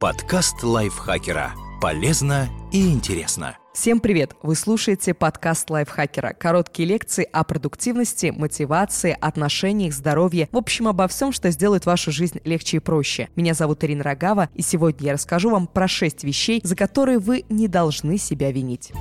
Подкаст лайфхакера. Полезно и интересно. Всем привет! Вы слушаете подкаст лайфхакера. Короткие лекции о продуктивности, мотивации, отношениях, здоровье. В общем, обо всем, что сделает вашу жизнь легче и проще. Меня зовут Ирина Рогава, и сегодня я расскажу вам про 6 вещей, за которые вы не должны себя винить.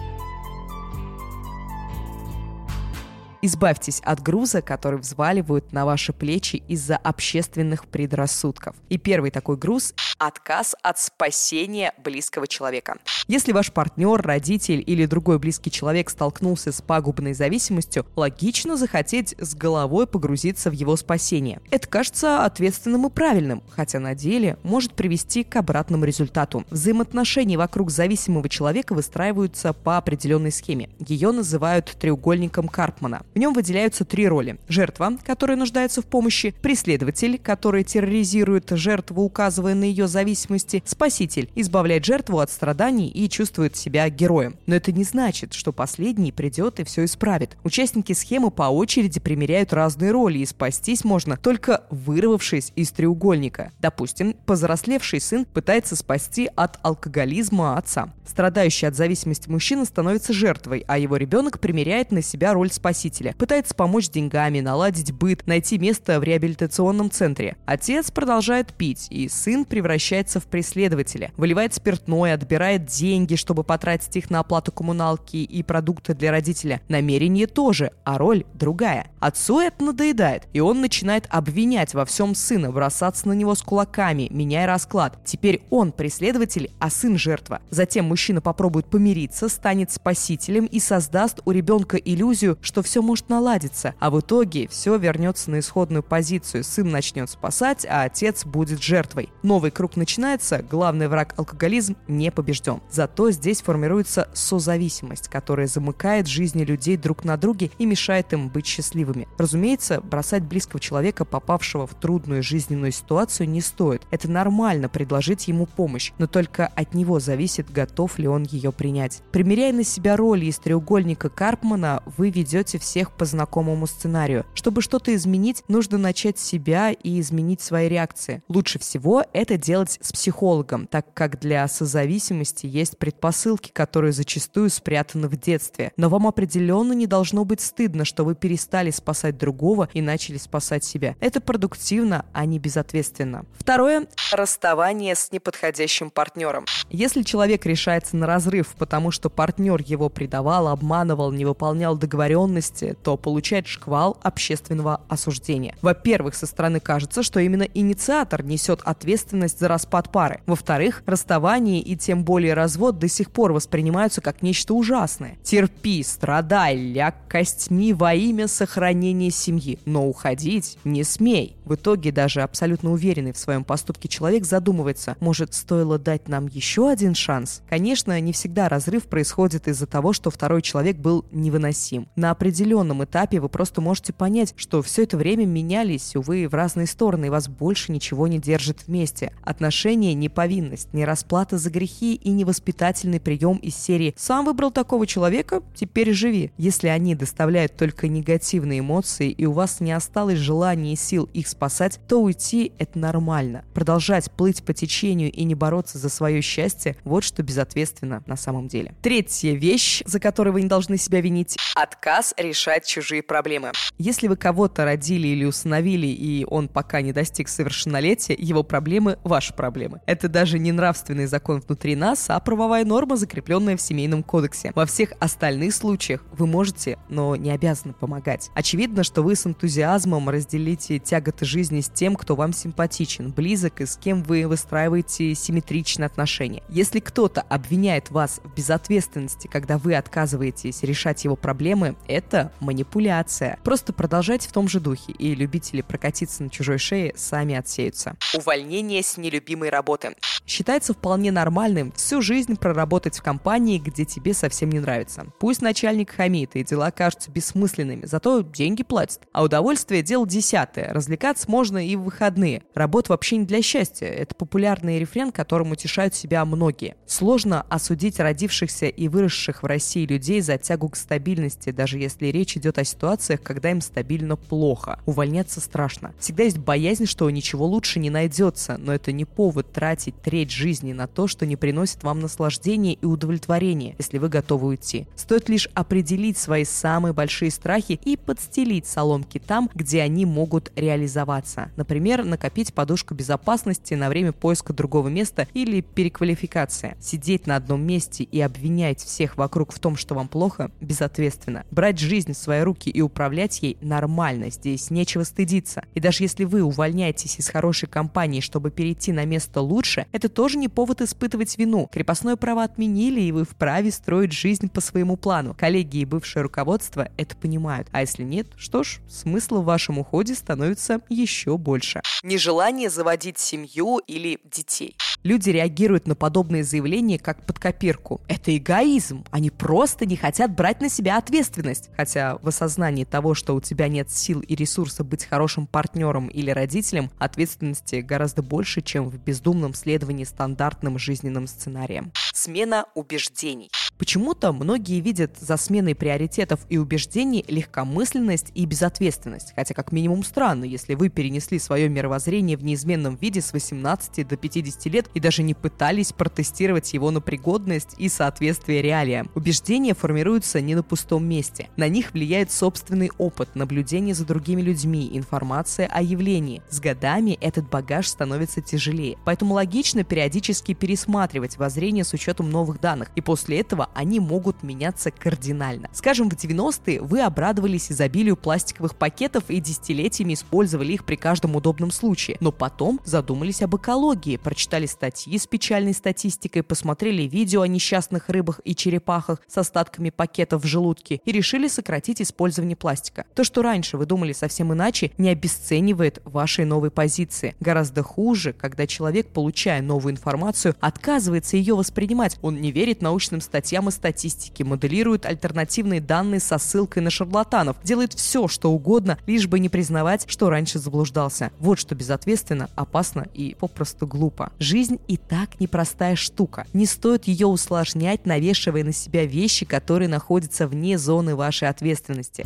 Избавьтесь от груза, который взваливают на ваши плечи из-за общественных предрассудков. И первый такой груз – отказ от спасения близкого человека. Если ваш партнер, родитель или другой близкий человек столкнулся с пагубной зависимостью, логично захотеть с головой погрузиться в его спасение. Это кажется ответственным и правильным, хотя на деле может привести к обратному результату. Взаимоотношения вокруг зависимого человека выстраиваются по определенной схеме. Ее называют треугольником Карпмана. В нем выделяются три роли. Жертва, которая нуждается в помощи, преследователь, который терроризирует жертву, указывая на ее зависимости, спаситель, избавляет жертву от страданий и чувствует себя героем. Но это не значит, что последний придет и все исправит. Участники схемы по очереди примеряют разные роли, и спастись можно только вырвавшись из треугольника. Допустим, повзрослевший сын пытается спасти от алкоголизма отца. Страдающий от зависимости мужчина становится жертвой, а его ребенок примеряет на себя роль спасителя родителя, пытается помочь деньгами, наладить быт, найти место в реабилитационном центре. Отец продолжает пить, и сын превращается в преследователя. Выливает спиртное, отбирает деньги, чтобы потратить их на оплату коммуналки и продукты для родителя. Намерение тоже, а роль другая. Отцу это надоедает, и он начинает обвинять во всем сына, бросаться на него с кулаками, меняя расклад. Теперь он преследователь, а сын жертва. Затем мужчина попробует помириться, станет спасителем и создаст у ребенка иллюзию, что все может наладиться, а в итоге все вернется на исходную позицию. Сын начнет спасать, а отец будет жертвой. Новый круг начинается, главный враг алкоголизм не побежден. Зато здесь формируется созависимость, которая замыкает жизни людей друг на друге и мешает им быть счастливыми. Разумеется, бросать близкого человека, попавшего в трудную жизненную ситуацию, не стоит. Это нормально предложить ему помощь, но только от него зависит, готов ли он ее принять. Примеряя на себя роли из треугольника Карпмана, вы ведете все всех по знакомому сценарию. Чтобы что-то изменить, нужно начать с себя и изменить свои реакции. Лучше всего это делать с психологом, так как для созависимости есть предпосылки, которые зачастую спрятаны в детстве. Но вам определенно не должно быть стыдно, что вы перестали спасать другого и начали спасать себя. Это продуктивно, а не безответственно. Второе – расставание с неподходящим партнером. Если человек решается на разрыв, потому что партнер его предавал, обманывал, не выполнял договоренности, то получает шквал общественного осуждения. Во-первых, со стороны кажется, что именно инициатор несет ответственность за распад пары. Во-вторых, расставание и тем более развод до сих пор воспринимаются как нечто ужасное. Терпи, страдай, ляг костьми во имя сохранения семьи, но уходить не смей. В итоге даже абсолютно уверенный в своем поступке человек задумывается, может, стоило дать нам еще один шанс? Конечно, не всегда разрыв происходит из-за того, что второй человек был невыносим. На определенном определенном этапе вы просто можете понять, что все это время менялись, увы, в разные стороны, и вас больше ничего не держит вместе. Отношения не повинность, не расплата за грехи и не воспитательный прием из серии «Сам выбрал такого человека, теперь живи». Если они доставляют только негативные эмоции и у вас не осталось желания и сил их спасать, то уйти – это нормально. Продолжать плыть по течению и не бороться за свое счастье – вот что безответственно на самом деле. Третья вещь, за которую вы не должны себя винить – отказ решать решать чужие проблемы. Если вы кого-то родили или установили, и он пока не достиг совершеннолетия, его проблемы – ваши проблемы. Это даже не нравственный закон внутри нас, а правовая норма, закрепленная в Семейном кодексе. Во всех остальных случаях вы можете, но не обязаны помогать. Очевидно, что вы с энтузиазмом разделите тяготы жизни с тем, кто вам симпатичен, близок и с кем вы выстраиваете симметричные отношения. Если кто-то обвиняет вас в безответственности, когда вы отказываетесь решать его проблемы, это манипуляция. Просто продолжайте в том же духе, и любители прокатиться на чужой шее сами отсеются. Увольнение с нелюбимой работы. Считается вполне нормальным всю жизнь проработать в компании, где тебе совсем не нравится. Пусть начальник хамит и дела кажутся бессмысленными, зато деньги платят. А удовольствие – дело десятое. Развлекаться можно и в выходные. Работа вообще не для счастья. Это популярный рефрен, которым утешают себя многие. Сложно осудить родившихся и выросших в России людей за тягу к стабильности, даже если речь речь идет о ситуациях, когда им стабильно плохо. Увольняться страшно. Всегда есть боязнь, что ничего лучше не найдется, но это не повод тратить треть жизни на то, что не приносит вам наслаждения и удовлетворения, если вы готовы уйти. Стоит лишь определить свои самые большие страхи и подстелить соломки там, где они могут реализоваться. Например, накопить подушку безопасности на время поиска другого места или переквалификации. Сидеть на одном месте и обвинять всех вокруг в том, что вам плохо, безответственно. Брать жизнь в свои руки и управлять ей нормально, здесь нечего стыдиться. И даже если вы увольняетесь из хорошей компании, чтобы перейти на место лучше, это тоже не повод испытывать вину. Крепостное право отменили, и вы вправе строить жизнь по своему плану. Коллеги и бывшее руководство это понимают. А если нет, что ж, смысла в вашем уходе становится еще больше. Нежелание заводить семью или детей. Люди реагируют на подобные заявления как под копирку. Это эгоизм. Они просто не хотят брать на себя ответственность. Хотя в осознании того, что у тебя нет сил и ресурса быть хорошим партнером или родителем, ответственности гораздо больше, чем в бездумном следовании стандартным жизненным сценариям. Смена убеждений. Почему-то многие видят за сменой приоритетов и убеждений легкомысленность и безответственность, хотя как минимум странно, если вы перенесли свое мировоззрение в неизменном виде с 18 до 50 лет и даже не пытались протестировать его на пригодность и соответствие реалиям. Убеждения формируются не на пустом месте. На них влияет собственный опыт, наблюдение за другими людьми, информация о явлении. С годами этот багаж становится тяжелее. Поэтому логично периодически пересматривать воззрение с учетом новых данных. И после этого они могут меняться кардинально. Скажем, в 90-е вы обрадовались изобилию пластиковых пакетов и десятилетиями использовали их при каждом удобном случае. Но потом задумались об экологии, прочитали статьи с печальной статистикой, посмотрели видео о несчастных рыбах и черепахах с остатками пакетов в желудке и решили сократить использование пластика. То, что раньше вы думали совсем иначе, не обесценивает вашей новой позиции. Гораздо хуже, когда человек, получая новую информацию, отказывается ее воспринимать. Он не верит научным статьям статьям и статистике, моделирует альтернативные данные со ссылкой на шарлатанов, делает все, что угодно, лишь бы не признавать, что раньше заблуждался. Вот что безответственно, опасно и попросту глупо. Жизнь и так непростая штука. Не стоит ее усложнять, навешивая на себя вещи, которые находятся вне зоны вашей ответственности.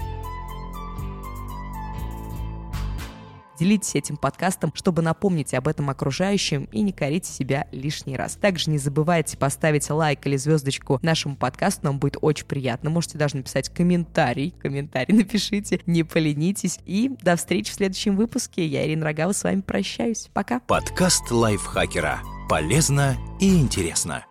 Делитесь этим подкастом, чтобы напомнить об этом окружающим и не корите себя лишний раз. Также не забывайте поставить лайк или звездочку нашему подкасту, нам будет очень приятно. Можете даже написать комментарий, комментарий напишите, не поленитесь. И до встречи в следующем выпуске. Я, Ирина Рогава, с вами прощаюсь. Пока. Подкаст лайфхакера. Полезно и интересно.